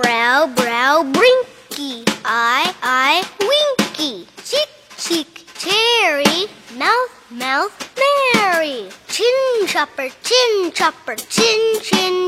Brow, brow, brinky. Eye, eye, winky. Cheek, cheek, cherry. Mouth, mouth, Mary. Chin chopper, chin chopper, chin, chin.